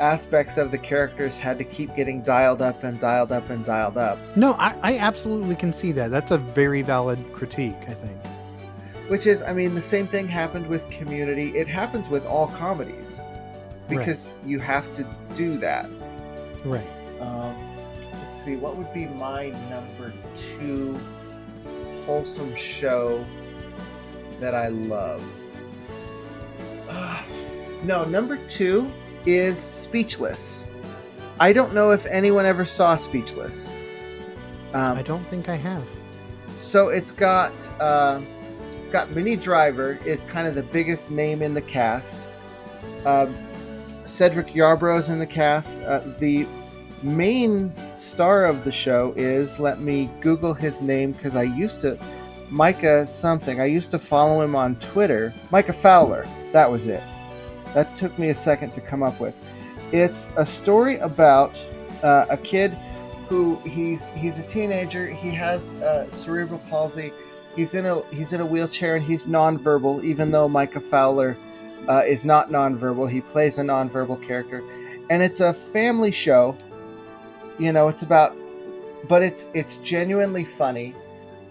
aspects of the characters had to keep getting dialed up and dialed up and dialed up. No, I, I absolutely can see that. That's a very valid critique, I think. Which is, I mean, the same thing happened with Community. It happens with all comedies because you have to do that. Right. Um, let's see, what would be my number two wholesome show that I love? Uh, no, number two is Speechless. I don't know if anyone ever saw Speechless. Um, I don't think I have. so it's got uh, it's got Minnie Driver is kind of the biggest name in the cast. Um, Cedric Yarbrough's in the cast. Uh, the main star of the show is let me Google his name because I used to Micah something. I used to follow him on Twitter. Micah Fowler. That was it. That took me a second to come up with. It's a story about uh, a kid who he's he's a teenager. He has cerebral palsy. He's in a he's in a wheelchair and he's nonverbal. Even though Micah Fowler uh, is not nonverbal, he plays a nonverbal character, and it's a family show. You know, it's about, but it's it's genuinely funny,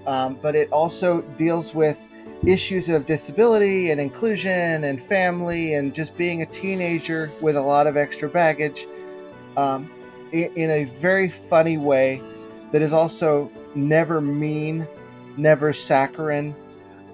um, but it also deals with issues of disability and inclusion and family and just being a teenager with a lot of extra baggage um, in, in a very funny way that is also never mean, never saccharine.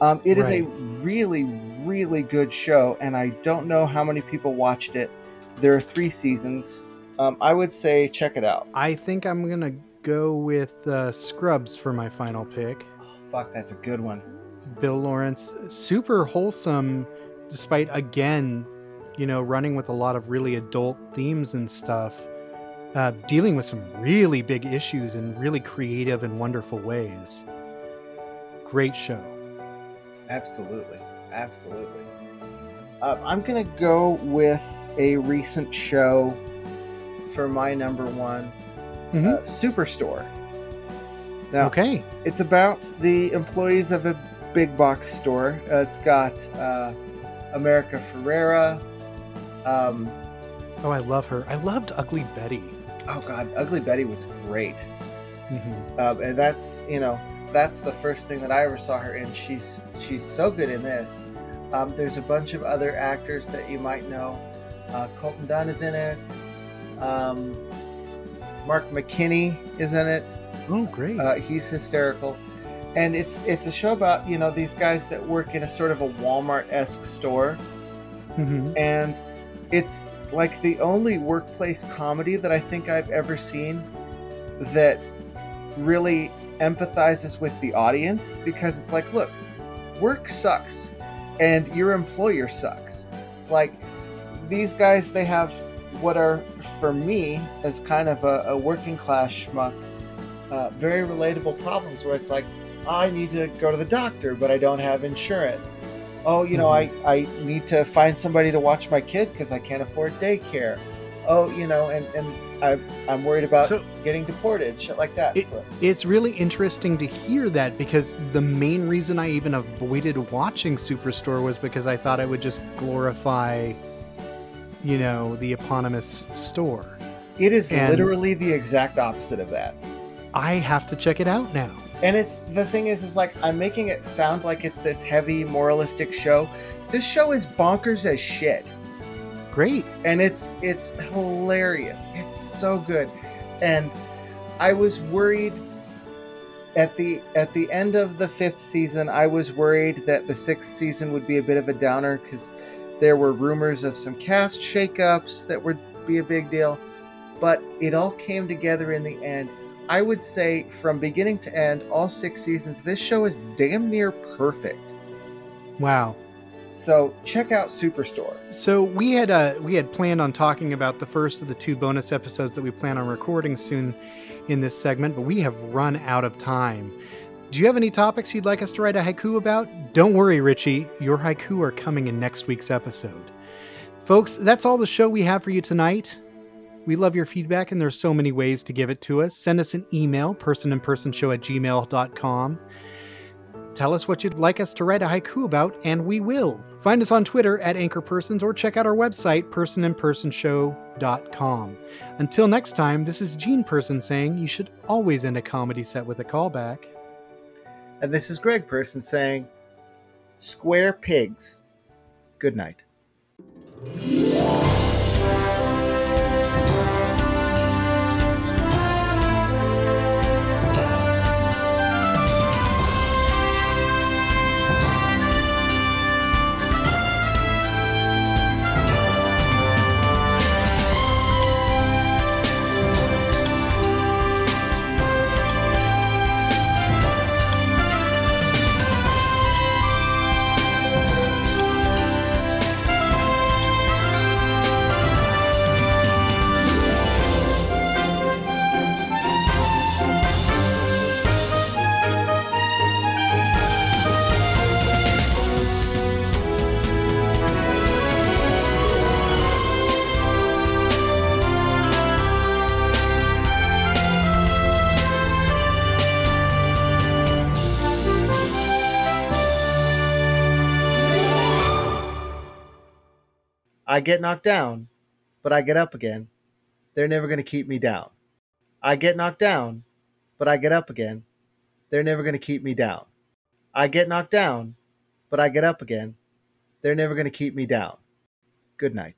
Um, it is a really, really good show, and I don't know how many people watched it. There are three seasons. Um, I would say check it out. I think I'm going to go with uh, Scrubs for my final pick. Oh, fuck, that's a good one. Bill Lawrence, super wholesome, despite again, you know, running with a lot of really adult themes and stuff, uh, dealing with some really big issues in really creative and wonderful ways. Great show. Absolutely, absolutely. Uh, I'm gonna go with a recent show for my number one, Mhm. uh, Superstore. Now, Okay. it's about the employees of a big box store. Uh, it's got uh, America Ferrera. Um, Oh, I love her. I loved Ugly Betty. oh God, Ugly Betty was great. hmm um, and that's you know that's the first thing that I ever saw her in. She's she's so good in this. Um, there's a bunch of other actors that you might know. Uh, Colton Dunn is in it. Um, Mark McKinney is in it. Oh, great. Uh, he's hysterical, and it's it's a show about you know these guys that work in a sort of a Walmart esque store, hmm and it's like the only workplace comedy that I think I've ever seen that really empathizes with the audience because it's like, look, work sucks and your employer sucks. Like these guys, they have what are, for me, as kind of a, a working class schmuck, uh, very relatable problems where it's like, I need to go to the doctor, but I don't have insurance. Oh, you know, hmm. I, I need to find somebody to watch my kid because I can't afford daycare. Oh, you know, and, and I, I'm worried about So- getting deported, shit like that. It- It's really interesting to hear that because the main reason I even avoided watching Superstore was because I thought it would just glorify, you know, the eponymous store. it is and- literally the exact opposite of that. I have to check it out now. And it's the thing is, is like I'm making it sound like it's this heavy moralistic show. This show is bonkers as shit. Great. and it's it's hilarious. It's so good, and I was worried at the at the end of the fifth season. I was worried that the sixth season would be a bit of a downer because there were rumors of some cast shakeups that would be a big deal, but it all came together in the end. I would say from beginning to end, all six seasons, this show is damn near perfect. Wow. So check out Superstore. So we had uh, we had planned on talking about the first of the two bonus episodes that we plan on recording soon in this segment, but we have run out of time. Do you have any topics you'd like us to write a haiku about? Don't worry, Richie. Your haiku are coming in next week's episode. Folks, that's all the show we have for you tonight. We love your feedback, and there's so many ways to give it to us. Send us an email, personinpersonshow at gmail.com. Tell us what you'd like us to write a haiku about, and we will. Find us on Twitter at AnchorPersons or check out our website, personandpersonshow.com. Until next time, this is Gene Person saying you should always end a comedy set with a callback. And this is Greg Person saying, Square pigs. Good night. I get knocked down, but I get up again. They're never going to keep me down. I get knocked down, but I get up again. They're never going to keep me down. I get knocked down, but I get up again. They're never going to keep me down. Good night.